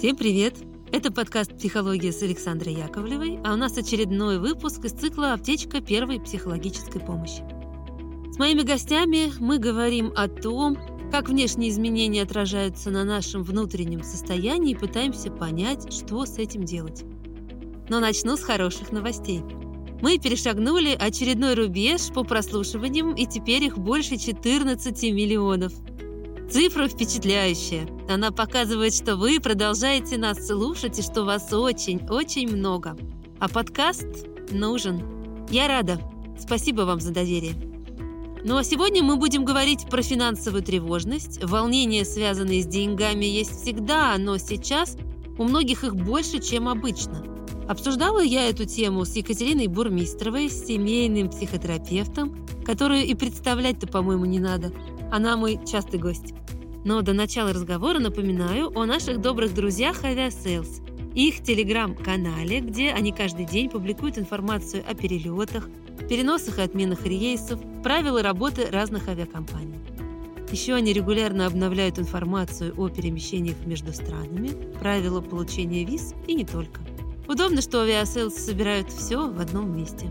Всем привет! Это подкаст «Психология» с Александрой Яковлевой, а у нас очередной выпуск из цикла «Аптечка первой психологической помощи». С моими гостями мы говорим о том, как внешние изменения отражаются на нашем внутреннем состоянии и пытаемся понять, что с этим делать. Но начну с хороших новостей. Мы перешагнули очередной рубеж по прослушиваниям, и теперь их больше 14 миллионов – Цифра впечатляющая. Она показывает, что вы продолжаете нас слушать и что вас очень-очень много. А подкаст нужен. Я рада. Спасибо вам за доверие. Ну а сегодня мы будем говорить про финансовую тревожность. Волнения, связанные с деньгами, есть всегда, но сейчас у многих их больше, чем обычно. Обсуждала я эту тему с Екатериной Бурмистровой, семейным психотерапевтом, которую и представлять-то, по-моему, не надо. Она мой частый гость. Но до начала разговора напоминаю о наших добрых друзьях Aviasales, их телеграм-канале, где они каждый день публикуют информацию о перелетах, переносах и отменах рейсов, правила работы разных авиакомпаний. Еще они регулярно обновляют информацию о перемещениях между странами, правила получения виз и не только. Удобно, что Aviasales собирают все в одном месте.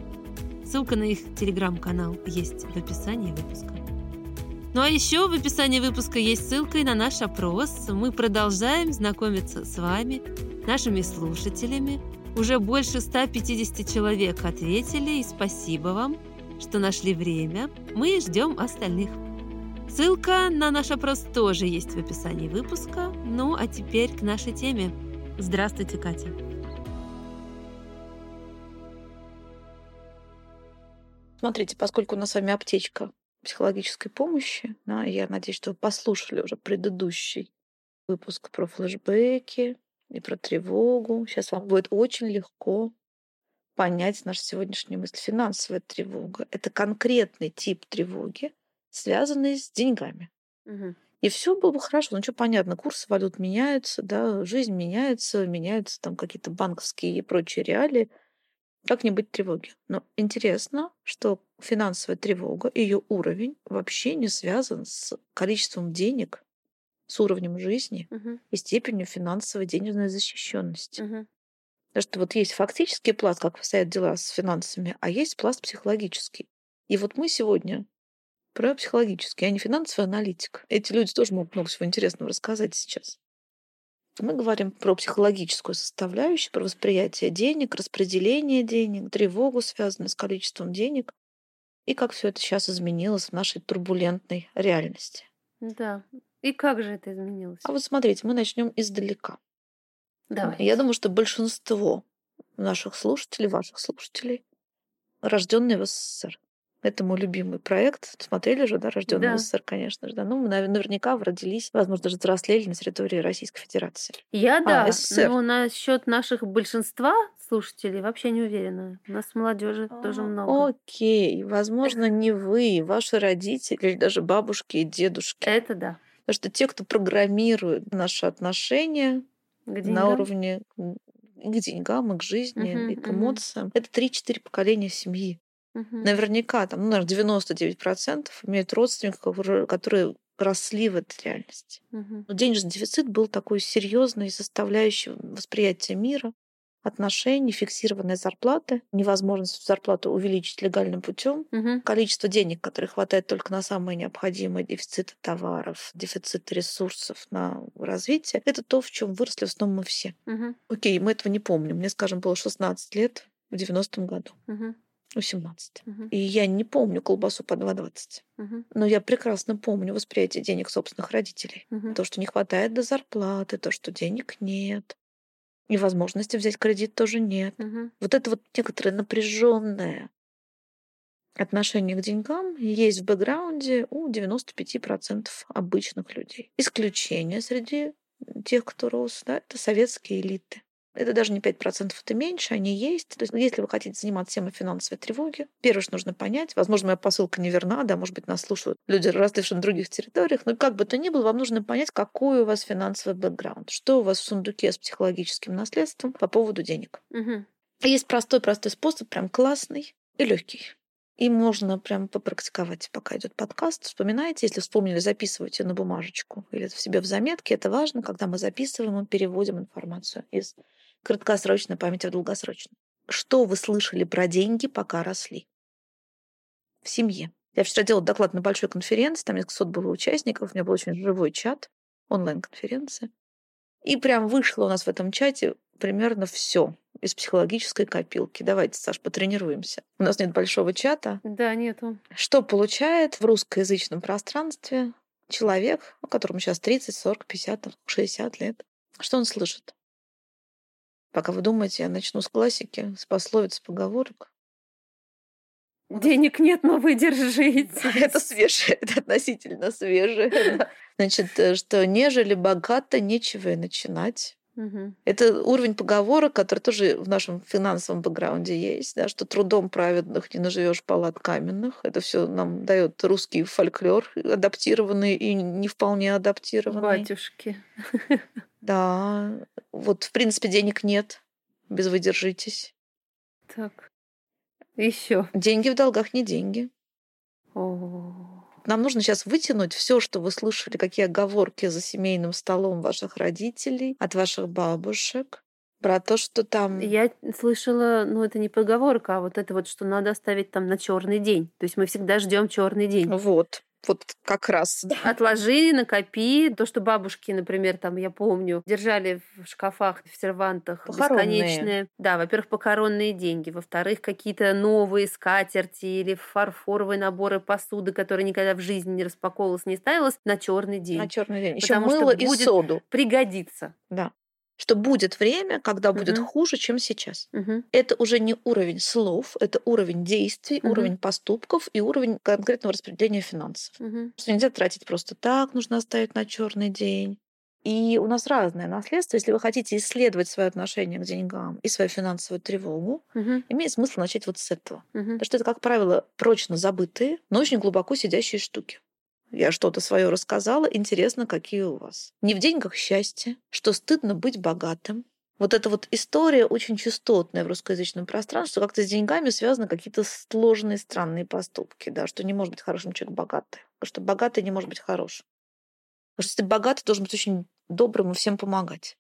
Ссылка на их телеграм-канал есть в описании выпуска. Ну а еще в описании выпуска есть ссылка и на наш опрос. Мы продолжаем знакомиться с вами, нашими слушателями. Уже больше 150 человек ответили, и спасибо вам, что нашли время. Мы ждем остальных. Ссылка на наш опрос тоже есть в описании выпуска. Ну а теперь к нашей теме. Здравствуйте, Катя. Смотрите, поскольку у нас с вами аптечка психологической помощи. Да, я надеюсь, что вы послушали уже предыдущий выпуск про флешбеки и про тревогу. Сейчас вам будет очень легко понять нашу сегодняшнюю мысль. Финансовая тревога — это конкретный тип тревоги, связанный с деньгами. Угу. И все было бы хорошо. Ну, что понятно, курсы валют меняются, да, жизнь меняется, меняются там какие-то банковские и прочие реалии. Как не быть тревоги? Но интересно, что финансовая тревога, ее уровень вообще не связан с количеством денег, с уровнем жизни uh-huh. и степенью финансовой денежной защищенности. Uh-huh. Потому что вот есть фактический пласт, как обстоят дела с финансами, а есть пласт психологический. И вот мы сегодня про психологический, а не финансовый аналитик. Эти люди тоже могут много всего интересного рассказать сейчас. Мы говорим про психологическую составляющую, про восприятие денег, распределение денег, тревогу, связанную с количеством денег, и как все это сейчас изменилось в нашей турбулентной реальности. Да. И как же это изменилось? А вот смотрите, мы начнем издалека. Да. Я думаю, что большинство наших слушателей, ваших слушателей, рожденные в СССР. Это мой любимый проект. Смотрели же, да, рожденный да. в СССР, конечно же. Да. Ну, мы наверняка родились, возможно, даже взрослели на территории Российской Федерации. Я а, да, СССР. но насчет наших большинства слушателей вообще не уверена. У нас молодежи а, тоже много. Окей, возможно, не вы, ваши родители или даже бабушки и дедушки. Это да. Потому что те, кто программирует наши отношения на уровне к деньгам, и к жизни, uh-huh, и к эмоциям, uh-huh. это 3-4 поколения семьи. Угу. Наверняка там, ну, наверное, 99% имеют родственников, которые росли в этой реальности. Угу. Но денежный дефицит был такой серьезной составляющей восприятия мира, отношений, фиксированной зарплаты, невозможность зарплату увеличить легальным путем, угу. количество денег, которые хватает только на самые необходимые дефициты товаров, дефицит ресурсов на развитие, это то, в чем выросли в основном мы все. Угу. Окей, мы этого не помним. Мне, скажем, было 16 лет в 90-м году. Угу. 18. Угу. И я не помню колбасу по 2,20. Угу. Но я прекрасно помню восприятие денег собственных родителей. Угу. То, что не хватает до зарплаты, то, что денег нет. И возможности взять кредит тоже нет. Угу. Вот это вот некоторое напряженное отношение к деньгам есть в бэкграунде у 95% обычных людей. Исключение среди тех, кто рос, да, это советские элиты. Это даже не 5%, это меньше, они есть. То есть, если вы хотите заниматься темой финансовой тревоги, первое, что нужно понять, возможно, моя посылка неверна, да, может быть, нас слушают люди, разлившие на других территориях, но как бы то ни было, вам нужно понять, какой у вас финансовый бэкграунд, что у вас в сундуке с психологическим наследством по поводу денег. Угу. Есть простой-простой способ, прям классный и легкий. И можно прям попрактиковать, пока идет подкаст. Вспоминайте, если вспомнили, записывайте на бумажечку или в себе в заметке. Это важно, когда мы записываем, мы переводим информацию из краткосрочной памяти в долгосрочную. Что вы слышали про деньги, пока росли? В семье. Я вчера делала доклад на большой конференции, там несколько сот было участников, у меня был очень живой чат, онлайн-конференция. И прям вышло у нас в этом чате примерно все из психологической копилки. Давайте, Саш, потренируемся. У нас нет большого чата. Да, нету. Что получает в русскоязычном пространстве человек, которому сейчас 30, 40, 50, 60 лет? Что он слышит? Пока вы думаете, я начну с классики, с пословиц, поговорок. Денег нет, но вы держите. Это свежее, это относительно свежее. Значит, э, что нежели богато, нечего и начинать. Угу. Это уровень поговорок, который тоже в нашем финансовом бэкграунде есть, да, что трудом праведных не наживешь палат каменных. Это все нам дает русский фольклор, адаптированный и не вполне адаптированный. Батюшки. Да, вот в принципе денег нет, без вы держитесь. Так, еще. Деньги в долгах не деньги. О. Нам нужно сейчас вытянуть все, что вы слышали, какие оговорки за семейным столом ваших родителей, от ваших бабушек, про то, что там... Я слышала, ну это не поговорка, а вот это вот, что надо оставить там на черный день. То есть мы всегда ждем черный день. Вот. Вот как раз. Да. Отложи, накопи. То, что бабушки, например, там, я помню, держали в шкафах, в сервантах похоронные. бесконечные. Да, во-первых, покоронные деньги. Во-вторых, какие-то новые скатерти или фарфоровые наборы посуды, которые никогда в жизни не распаковывалась, не ставилась на черный день. На черный день. Еще мыло и соду. Пригодится. Да что будет время, когда будет угу. хуже, чем сейчас. Угу. Это уже не уровень слов, это уровень действий, угу. уровень поступков и уровень конкретного распределения финансов. Угу. Что нельзя тратить просто так, нужно оставить на черный день. И у нас разное наследство. Если вы хотите исследовать свое отношение к деньгам и свою финансовую тревогу, угу. имеет смысл начать вот с этого. Угу. Потому что это, как правило, прочно забытые, но очень глубоко сидящие штуки. Я что-то свое рассказала. Интересно, какие у вас. Не в деньгах счастье, что стыдно быть богатым. Вот эта вот история очень частотная в русскоязычном пространстве, что как-то с деньгами связаны какие-то сложные, странные поступки, да, что не может быть хорошим человек богатый, что богатый не может быть хорошим. Потому что если ты богатый, должен быть очень добрым и всем помогать.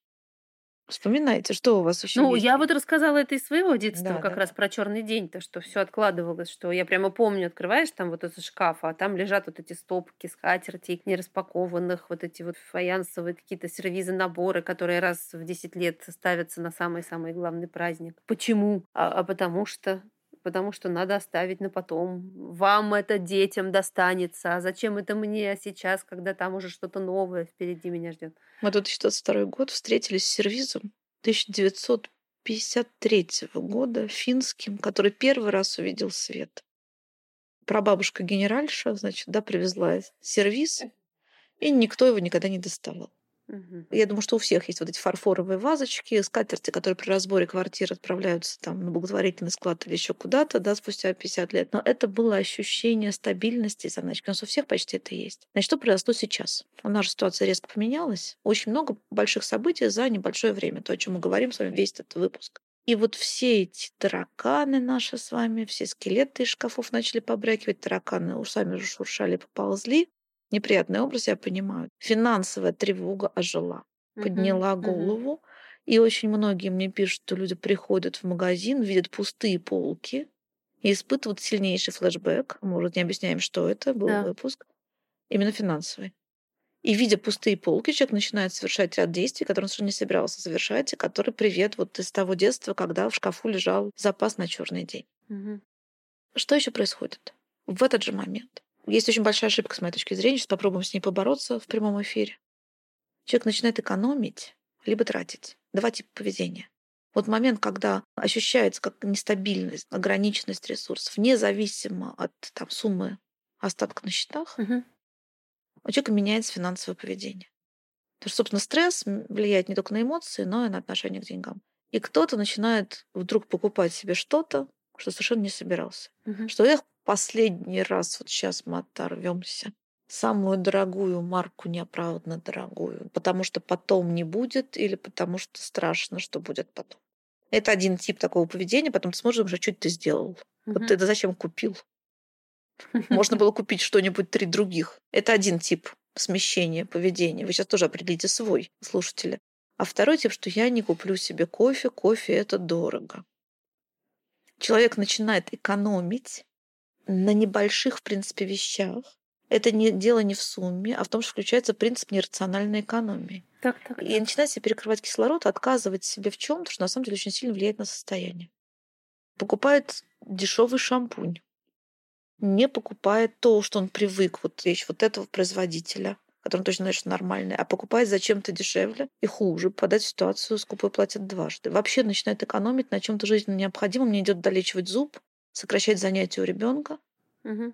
Вспоминайте, что у вас еще Ну, есть? я вот рассказала это из своего детства, да, как да. раз про черный день, то, что все откладывалось, что я прямо помню, открываешь там вот этот шкаф, а там лежат вот эти стопки скатертей нераспакованных, вот эти вот фаянсовые какие-то сервизы, наборы, которые раз в 10 лет ставятся на самый-самый главный праздник. Почему? А, а потому что потому что надо оставить на потом. Вам это детям достанется. А зачем это мне сейчас, когда там уже что-то новое впереди меня ждет? Мы 2022 год встретились с сервизом 1953 года, финским, который первый раз увидел свет. Прабабушка генеральша, значит, да, привезла сервис, и никто его никогда не доставал. Угу. Я думаю, что у всех есть вот эти фарфоровые вазочки, скатерти, которые при разборе квартир отправляются там на благотворительный склад или еще куда-то, да, спустя 50 лет. Но это было ощущение стабильности и заначки. У нас у всех почти это есть. Значит, что произошло сейчас? У нас же ситуация резко поменялась. Очень много больших событий за небольшое время. То, о чем мы говорим с вами весь этот выпуск. И вот все эти тараканы наши с вами, все скелеты из шкафов начали побрякивать, тараканы сами же шуршали, поползли неприятный образ, я понимаю. Финансовая тревога ожила, подняла uh-huh, голову. Uh-huh. И очень многие мне пишут, что люди приходят в магазин, видят пустые полки и испытывают сильнейший флешбэк. Может, не объясняем, что это, был да. выпуск. Именно финансовый. И видя пустые полки, человек начинает совершать ряд действий, которые он совершенно не собирался совершать, и который привет вот из того детства, когда в шкафу лежал запас на черный день. Угу. Что еще происходит? В этот же момент есть очень большая ошибка, с моей точки зрения. Сейчас попробуем с ней побороться в прямом эфире. Человек начинает экономить, либо тратить. Два типа поведения. Вот момент, когда ощущается как нестабильность, ограниченность ресурсов, независимо от там, суммы остатка на счетах, угу. у человека меняется финансовое поведение. Потому что, собственно, стресс влияет не только на эмоции, но и на отношение к деньгам. И кто-то начинает вдруг покупать себе что-то, что совершенно не собирался. Угу. Что эх, последний раз, вот сейчас мы оторвемся, самую дорогую марку неоправданно дорогую, потому что потом не будет или потому что страшно, что будет потом. Это один тип такого поведения, потом ты смотришь, уже что ты сделал. Угу. Вот ты это зачем купил? Можно было купить что-нибудь три других. Это один тип смещения поведения. Вы сейчас тоже определите свой, слушатели. А второй тип, что я не куплю себе кофе, кофе это дорого. Человек начинает экономить на небольших, в принципе, вещах. Это не дело не в сумме, а в том, что включается принцип нерациональной экономии. Так, так, и начинает себе перекрывать кислород, отказывать себе в чем-то, что на самом деле очень сильно влияет на состояние. Покупает дешевый шампунь. Не покупает то, что он привык, вот вещь вот этого производителя, который он точно знает, что нормальный, а покупает зачем-то дешевле и хуже, подать в ситуацию скупой платят дважды. Вообще начинает экономить на чем-то жизненно необходимом, не идет долечивать зуб, сокращать занятия у ребенка. Угу.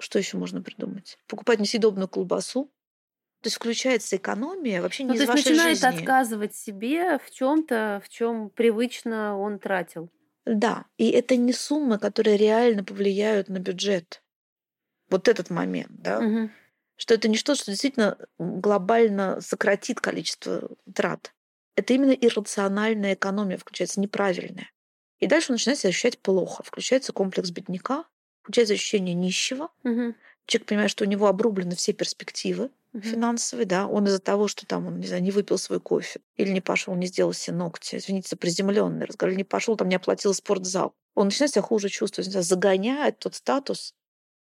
Что еще можно придумать? Покупать несъедобную колбасу, то есть включается экономия вообще не ну, из то есть начинает жизни. отказывать себе в чем-то, в чем привычно он тратил. Да, и это не суммы, которые реально повлияют на бюджет. Вот этот момент, да, угу. что это не что, что действительно глобально сократит количество трат. Это именно иррациональная экономия включается, неправильная. И дальше он начинает себя ощущать плохо. Включается комплекс бедняка, включается ощущение нищего. Угу. Человек понимает, что у него обрублены все перспективы угу. финансовые, да, он из-за того, что там он, не знаю, не выпил свой кофе, или не пошел, не сделал себе ногти, извините за приземленный разговор, или не пошел, там не оплатил спортзал. Он начинает себя хуже чувствовать, загоняет тот статус,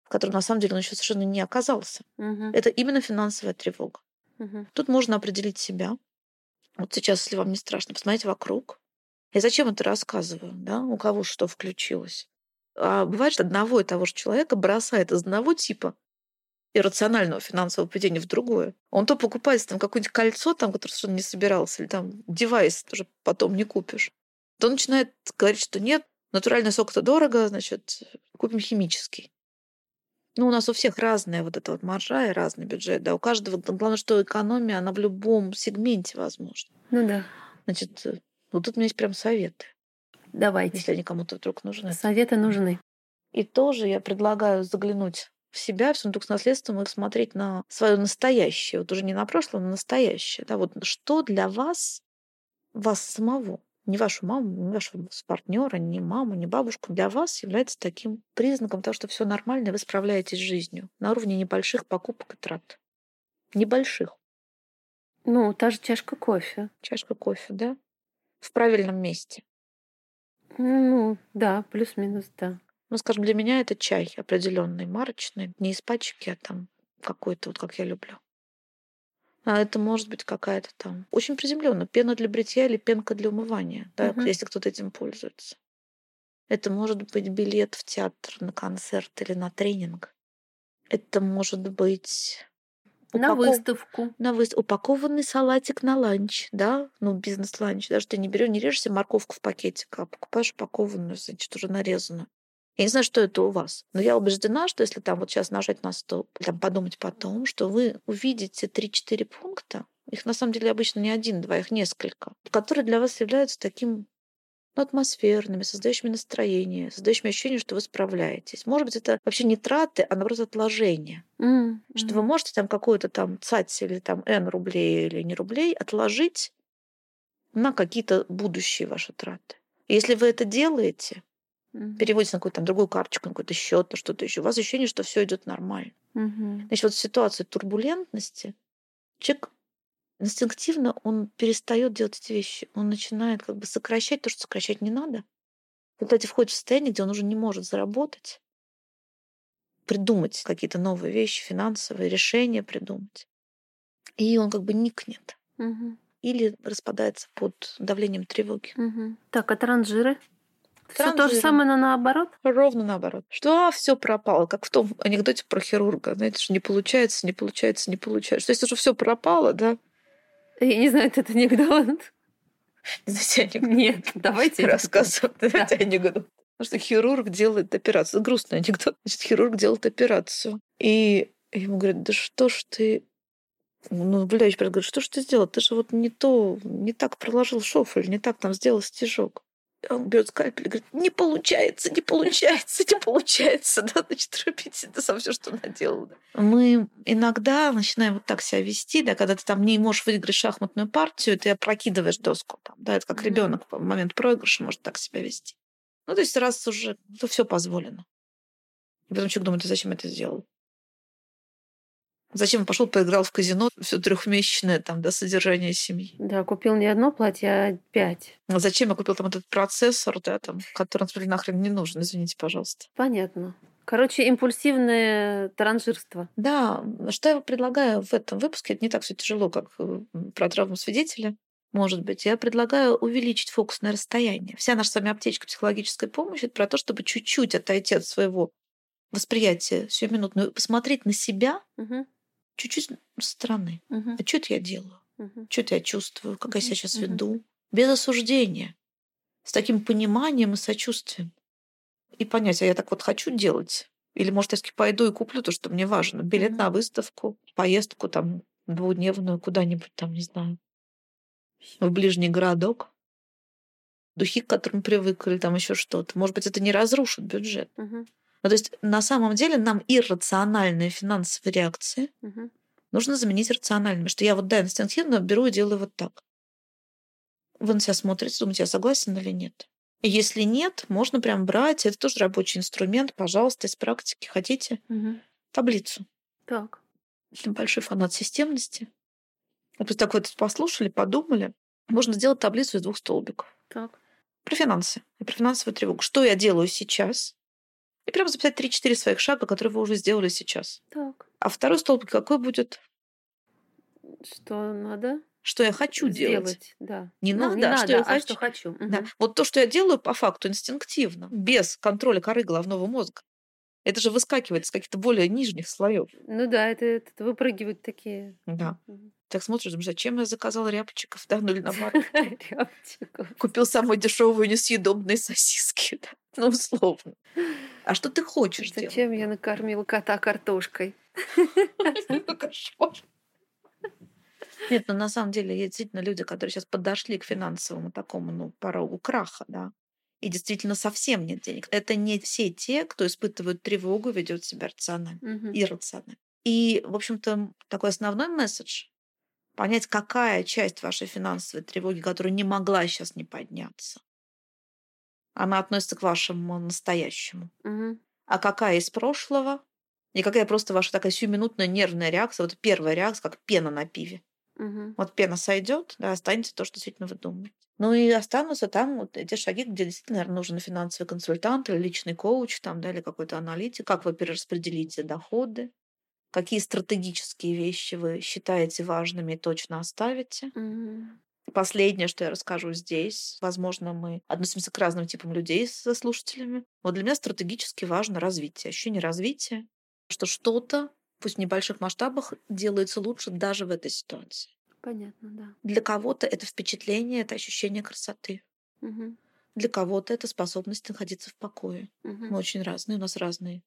в котором на самом деле он еще совершенно не оказался. Угу. Это именно финансовая тревога. Угу. Тут можно определить себя. Вот сейчас, если вам не страшно, посмотрите вокруг. И зачем это рассказываю, да? У кого что включилось. А бывает, что одного и того же человека бросает из одного типа иррационального финансового поведения в другое. Он то покупает там какое-нибудь кольцо, там, которое совершенно не собирался, или там девайс тоже потом не купишь, то он начинает говорить, что нет, натуральный сок это дорого, значит, купим химический. Ну, у нас у всех разная вот эта вот маржа и разный бюджет, да, у каждого, главное, что экономия, она в любом сегменте возможна. Ну да. Значит, вот тут у меня есть прям советы. Давайте. Если они кому-то вдруг нужны. Советы нужны. И тоже я предлагаю заглянуть в себя, в сундук с наследством и смотреть на свое настоящее, вот уже не на прошлое, но на настоящее. Да, вот что для вас, вас самого, не вашу маму, не вашего партнера, не маму, не бабушку, для вас является таким признаком того, что все нормально, и вы справляетесь с жизнью на уровне небольших покупок и трат. Небольших. Ну, та же чашка кофе. Чашка кофе, да? В правильном месте. Ну, да, плюс-минус, да. Ну, скажем, для меня это чай определенный, марочный, не из пачки, а там какой-то, вот как я люблю. А это может быть какая-то там очень приземленная пена для бритья или пенка для умывания, да, Мгм. если кто-то этим пользуется. Это может быть билет в театр на концерт или на тренинг. Это может быть На упаков- выставку. на выс- упакованный салатик на ланч, да, ну бизнес-ланч, даже ты не берешь, не режешь себе морковку в пакетик, а покупаешь упакованную, значит, уже нарезанную. Я не знаю, что это у вас, но я убеждена, что если там вот сейчас нажать на стол, там подумать потом, что вы увидите 3-4 пункта, их на самом деле обычно не один, два, их несколько, которые для вас являются таким ну, атмосферными, создающими настроение, создающими ощущение, что вы справляетесь. Может быть, это вообще не траты, а наоборот отложения. Mm-hmm. Что вы можете там какую-то там цать или там N рублей или не рублей отложить на какие-то будущие ваши траты. И если вы это делаете, Мгм. переводите на какую-то там другую карточку, на какой-то счет, на что-то еще, у вас ощущение, что все идет нормально. Мгм. Значит, вот в ситуации турбулентности человек инстинктивно он перестает делать эти вещи. Он начинает как бы сокращать то, что сокращать не надо. Кстати, входит в состояние, где он уже не может заработать, придумать какие-то новые вещи, финансовые решения придумать. И он как бы никнет. Мгм. Или распадается под давлением тревоги. Мгм. Так, а транжиры? Все то же самое, но наоборот? Ровно наоборот. Что все пропало, как в том анекдоте про хирурга. Знаете, что не получается, не получается, не получается. То есть уже все пропало, да? Я не знаю, это анекдот. Знаете, анекдот Нет, давайте. рассказываю. Давайте анекдот. Потому что хирург делает операцию. Грустный анекдот. Значит, хирург делает операцию. И ему говорят, да что ж ты... Ну, наблюдающий говорит, что ж ты сделал? Ты же вот не то, не так проложил шофель, не так там сделал стежок. Он берет скальпель и говорит, не получается, не получается, не получается. Да, значит, рубите это сам все, что наделал. Мы иногда начинаем вот так себя вести, да, когда ты там не можешь выиграть шахматную партию, ты опрокидываешь доску. Там, да, это как Мгм. ребенок в момент проигрыша может так себя вести. Ну, то есть раз уже, то все позволено. И потом человек думает, а зачем это сделал? Зачем он пошел, поиграл в казино все трехмесячное там до содержания семьи? Да, купил не одно платье, а пять. А зачем я купил там этот процессор, да, там, который, например, нахрен не нужен, извините, пожалуйста. Понятно. Короче, импульсивное транжирство. Да, что я предлагаю в этом выпуске, это не так все тяжело, как э, про травму свидетеля. Может быть, я предлагаю увеличить фокусное расстояние. Вся наша с вами аптечка психологической помощи это про то, чтобы чуть-чуть отойти от своего восприятия сиюминутного, посмотреть на себя угу. Чуть-чуть со стороны. Угу. А что это я делаю? Угу. Что это я чувствую? Как угу. я себя сейчас угу. веду? Без осуждения. С таким пониманием и сочувствием и понять, а я так вот хочу делать? Или, может, я пойду и куплю то, что мне важно. Билет mm-hmm. на выставку, поездку там двудневную куда-нибудь там, не знаю, в ближний городок. Духи, к которым привык, или там еще что-то. Может быть, это не разрушит бюджет. Mm-hmm. Ну, то есть, на самом деле, нам иррациональные финансовые реакции mm-hmm. нужно заменить рациональными. Что я вот, да, инстинктивно беру и делаю вот так. Вы на себя смотрите, думаете, я согласен или нет? Если нет, можно прям брать. Это тоже рабочий инструмент. Пожалуйста, из практики хотите угу. таблицу. Так. Я большой фанат системности. Вот так вот послушали, подумали. Можно сделать таблицу из двух столбиков. Так. Про финансы и про финансовую тревогу. Что я делаю сейчас? И прям записать 3-4 своих шага, которые вы уже сделали сейчас. Так. А второй столбик какой будет? Что надо? что я хочу Сделать, делать. Да. Не ну, надо, не надо, что я а хочу. что хочу. Угу. Да. Вот то, что я делаю по факту инстинктивно, без контроля коры головного мозга. Это же выскакивает из каких-то более нижних слоев. Ну да, это, это выпрыгивают такие. Да. Угу. Так смотришь, думаешь, зачем я заказал рябчиков, да, ну или наоборот. Купил самую дешевую несъедобные сосиски, да, ну условно. А что ты хочешь делать? Зачем я накормил кота картошкой? Кошмар. Нет, ну на самом деле есть действительно люди, которые сейчас подошли к финансовому такому, ну, порогу краха, да. И действительно совсем нет денег. Это не все те, кто испытывают тревогу, ведет себя рационально, угу. иррационально. И, в общем-то, такой основной месседж понять, какая часть вашей финансовой тревоги, которая не могла сейчас не подняться, она относится к вашему настоящему. Угу. А какая из прошлого, и какая просто ваша такая сиюминутная нервная реакция, вот первая реакция, как пена на пиве. Угу. Вот пена сойдет, да, останется то, что действительно вы думаете. Ну и останутся там вот эти шаги, где действительно, наверное, нужен финансовый консультант или личный коуч, там, да, или какой-то аналитик, как вы перераспределите доходы, какие стратегические вещи вы считаете важными и точно оставите. Угу. Последнее, что я расскажу здесь, возможно, мы относимся к разным типам людей со слушателями. Вот для меня стратегически важно развитие, ощущение развития, что что-то пусть в небольших масштабах, делается лучше даже в этой ситуации. Понятно, да. Для кого-то это впечатление, это ощущение красоты. Угу. Для кого-то это способность находиться в покое. Угу. Мы очень разные, у нас разные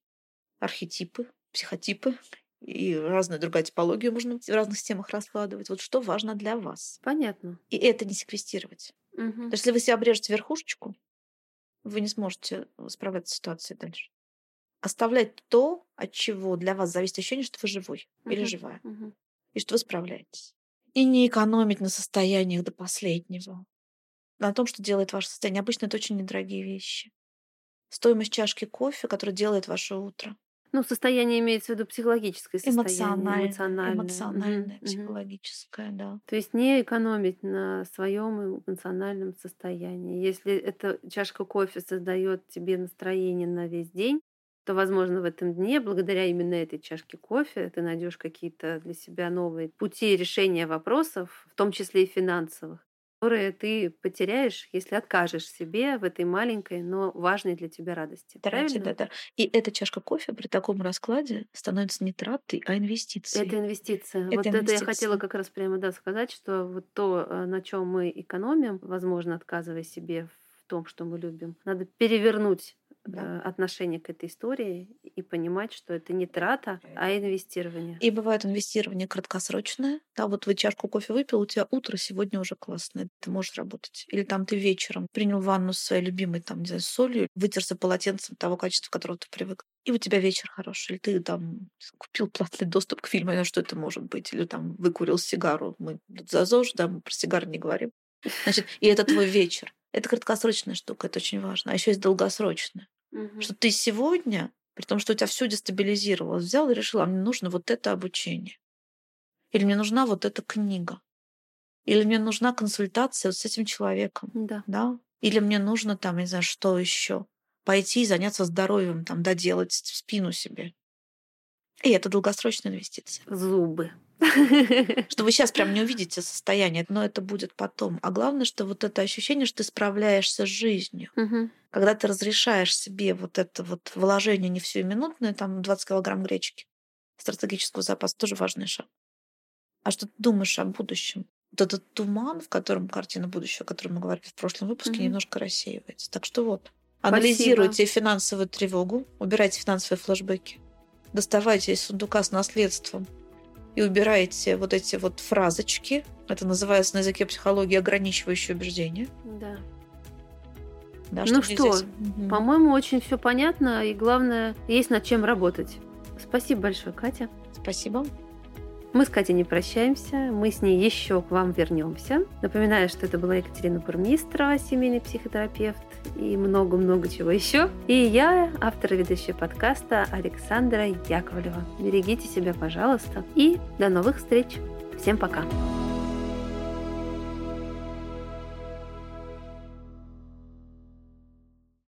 архетипы, психотипы и разная другая типология можно в разных системах раскладывать. Вот что важно для вас. Понятно. И это не секвестировать. Угу. Потому что если вы себе обрежете верхушечку, вы не сможете справляться с ситуацией дальше оставлять то, от чего для вас зависит ощущение, что вы живой uh-huh. или живая, uh-huh. и что вы справляетесь. И не экономить на состояниях до последнего, на том, что делает ваше состояние. Обычно это очень недорогие вещи. Стоимость чашки кофе, которая делает ваше утро. Ну, состояние имеется в виду психологическое состояние. Эмоциональное. Эмоциональное, эмоциональное угу, психологическое, да. То есть не экономить на своем эмоциональном состоянии. Если эта чашка кофе создает тебе настроение на весь день, то, возможно, в этом дне, благодаря именно этой чашке кофе, ты найдешь какие-то для себя новые пути решения вопросов, в том числе и финансовых, которые ты потеряешь, если откажешь себе в этой маленькой, но важной для тебя радости. Да, Правильно? Да, да. И эта чашка кофе при таком раскладе становится не тратой, а инвестицией. Это инвестиция. Это вот инвестиция. это я хотела как раз прямо да, сказать, что вот то, э, на чем мы экономим, возможно, отказывая себе в том, что мы любим, надо перевернуть да. Э, отношение к этой истории и понимать, что это не трата, а инвестирование. И бывает инвестирование краткосрочное. Да, вот вы чашку кофе выпил, у тебя утро сегодня уже классное, ты можешь работать. Или там ты вечером принял ванну с своей любимой, там, не знаю, солью, вытерся полотенцем того качества, которого ты привык. И у тебя вечер хороший. Или ты там купил платный доступ к фильму, на что это может быть. Или там выкурил сигару. Мы за ЗОЖ, да, мы про сигары не говорим. Значит, и это твой вечер. Это краткосрочная штука, это очень важно. А еще есть долгосрочная. Угу. Что ты сегодня При том, что у тебя все дестабилизировалось. Взял и решил, а мне нужно вот это обучение. Или мне нужна вот эта книга. Или мне нужна консультация вот с этим человеком. Да. да? Или мне нужно там, не знаю, что еще. Пойти и заняться здоровьем, там, доделать спину себе. И это долгосрочная инвестиция. Зубы. Что вы сейчас прям не увидите состояние, но это будет потом. А главное, что вот это ощущение, что ты справляешься с жизнью. Угу. Когда ты разрешаешь себе вот это вот вложение не всю минутное, там 20 килограмм гречки, стратегического запаса, тоже важный шаг. А что ты думаешь о будущем? Вот этот туман, в котором картина будущего, о котором мы говорили в прошлом выпуске, угу. немножко рассеивается. Так что вот, анализируйте Спасибо. финансовую тревогу, убирайте финансовые флешбеки, доставайте из сундука с наследством и убираете вот эти вот фразочки. Это называется на языке психологии ограничивающие убеждения. Да. Да, ну что, здесь... по-моему, очень все понятно, и главное, есть над чем работать. Спасибо большое, Катя. Спасибо. Мы с Катей не прощаемся, мы с ней еще к вам вернемся. Напоминаю, что это была Екатерина Бурмистрова, семейный психотерапевт и много-много чего еще. И я, автор и ведущая подкаста Александра Яковлева. Берегите себя, пожалуйста, и до новых встреч. Всем пока!